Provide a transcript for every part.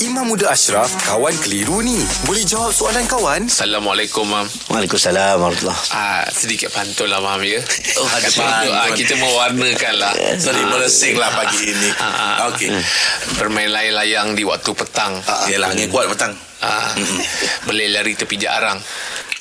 Imam Muda Ashraf, kawan keliru ni. Boleh jawab soalan kawan? Assalamualaikum, Mam. Waalaikumsalam warahmatullahi Ah, sedikit pantun lah, Mam, ya. Oh, ada pantun. ah, kita mewarnakan lah. Sorry, meresing lah pagi ini. Ah, ah. Okey. Bermain layang-layang di waktu petang. Yalah, angin kuat petang. Ah, boleh lari tepi jarang.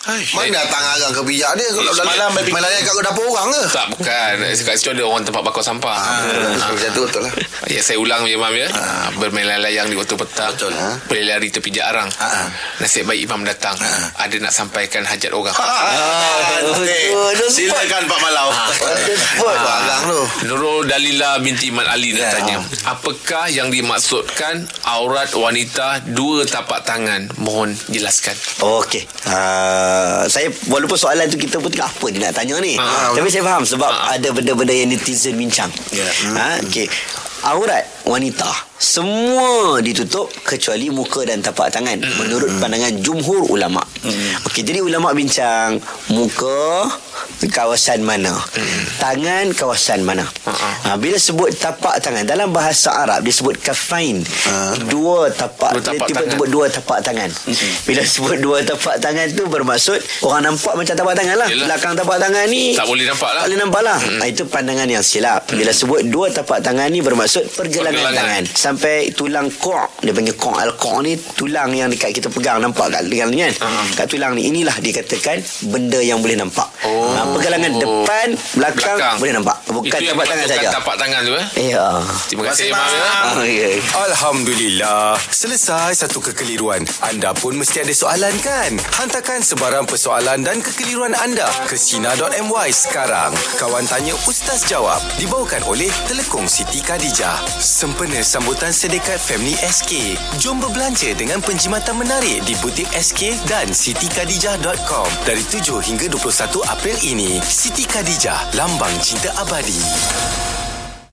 Mana datang arang ke bijak dia Kalau Semalam malam Main layan kat dapur orang ke Tak, bukan. Kat situ ada orang tempat bakar sampah. Ah, Macam tu betul lah Ya, saya ulang je, Mam, ya. Ah, bermain layang di waktu petang. Betul. Boleh lari tepi jarang. Ah. Nasib baik Imam datang. Ada nak sampaikan hajat orang. Okey. betul, Silakan Pak Malau. Arang tu Nurul Dalila binti Iman Ali dia Ya. tanya Apakah yang dimaksudkan Aurat wanita Dua tapak tangan Mohon jelaskan Okey. Uh, saya walaupun soalan tu kita pun tengok apa dia nak tanya ni. Ah. Tapi saya faham sebab Ah. ada benda-benda yang netizen bincang. Ya. Ha okey. Aurat wanita semua ditutup kecuali muka dan tapak tangan menurut pandangan jumhur ulama. Okey, jadi ulama bincang muka kawasan mana? Tangan kawasan mana? Ha, bila sebut tapak tangan dalam bahasa Arab disebut kafain. Dua tapak, Dua tapak dia tiba dua tapak tangan. Bila sebut dua tapak tangan tu bermaksud orang nampak macam tapak tangan lah. Yelah. Belakang tapak tangan ni Tak boleh nampak lah. Tak boleh nampak lah. Hmm. Itu pandangan yang silap. Bila sebut dua tapak tangan ni bermaksud pergelangan, Pergelangan. tangan. Sampai tulang kok. Dia panggil kok. Al-kok ni tulang yang dekat kita pegang. Nampak kat lengan ni kan. Kat tulang ni. Inilah dikatakan benda yang boleh nampak. Oh. Ha, pergelangan depan, belakang, Belakang. boleh nampak. Bukan tapak tangan saja. tapak tangan tu eh Ya. Terima kasih Terima Imam kasih, ya. Mam. Ah, ya. Alhamdulillah. Selesai satu kekeliruan. Anda pun mesti ada soalan kan? Hantarkan sebarang persoalan dan kekeliruan anda ke Sina.my sekarang. Kawan Tanya Ustaz Jawab. Dibawakan oleh Telekong Siti Khadijah. Sempena sambutan sedekat Family SK. Jom berbelanja dengan penjimatan menarik di butik SK dan sitikadijah.com. Dari 7 hingga 21 April ini. Siti Khadijah, lambang cinta abadi.